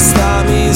stop me